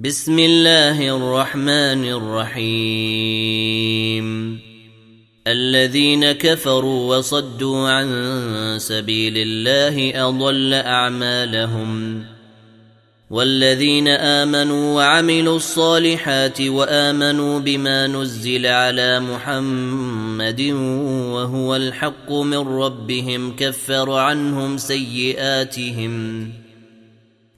بسم الله الرحمن الرحيم. الذين كفروا وصدوا عن سبيل الله أضل أعمالهم. والذين آمنوا وعملوا الصالحات وآمنوا بما نزل على محمد وهو الحق من ربهم كفر عنهم سيئاتهم.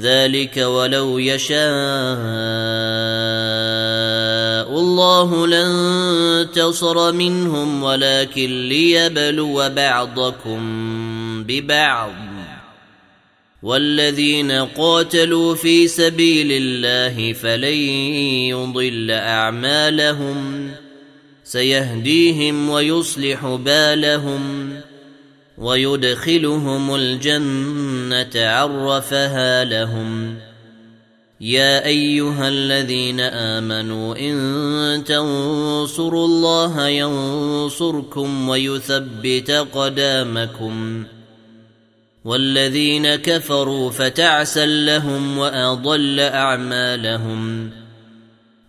ذلك ولو يشاء الله لانتصر منهم ولكن ليبلو بعضكم ببعض. والذين قاتلوا في سبيل الله فلن يضل أعمالهم سيهديهم ويصلح بالهم ويدخلهم الجنة عرفها لهم. يا أيها الذين آمنوا إن تنصروا الله ينصركم ويثبت قدامكم. والذين كفروا فتعسا لهم وأضل أعمالهم.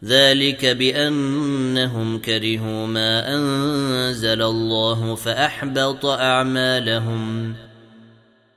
ذلك بأنهم كرهوا ما أنزل الله فأحبط أعمالهم.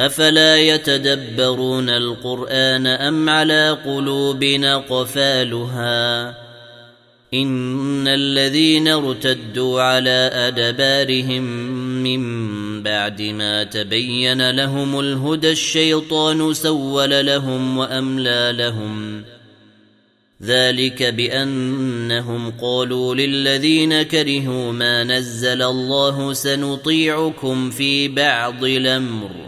أفلا يتدبرون القرآن أم على قلوبنا قفالها إن الذين ارتدوا على أدبارهم من بعد ما تبين لهم الهدى الشيطان سول لهم وأملى لهم. ذلك بأنهم قالوا للذين كرهوا ما نزل الله سنطيعكم في بعض الأمر.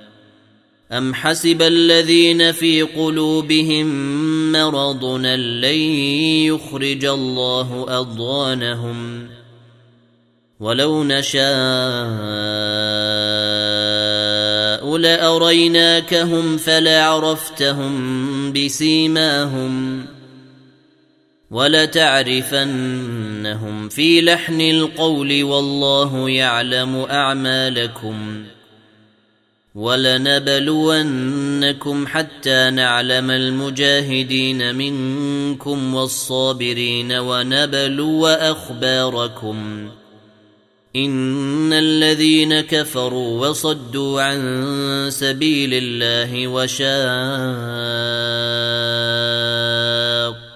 أم حسب الذين في قلوبهم مرض لن يخرج الله أضوانهم ولو نشاء لأريناكهم فلعرفتهم بسيماهم ولتعرفنهم في لحن القول والله يعلم أعمالكم ۖ ولنبلونكم حتى نعلم المجاهدين منكم والصابرين ونبلو أخباركم. إن الذين كفروا وصدوا عن سبيل الله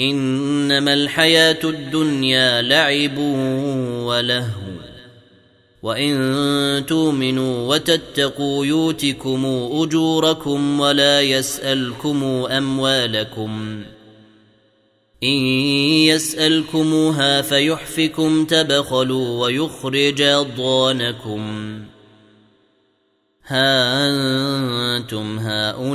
إنما الحياة الدنيا لعب ولهو. وإن تؤمنوا وتتقوا يؤتكم أجوركم ولا يسألكم أموالكم. إن يسألكموها فيحفكم تبخلوا ويخرج اضوانكم ها أنتم هؤلاء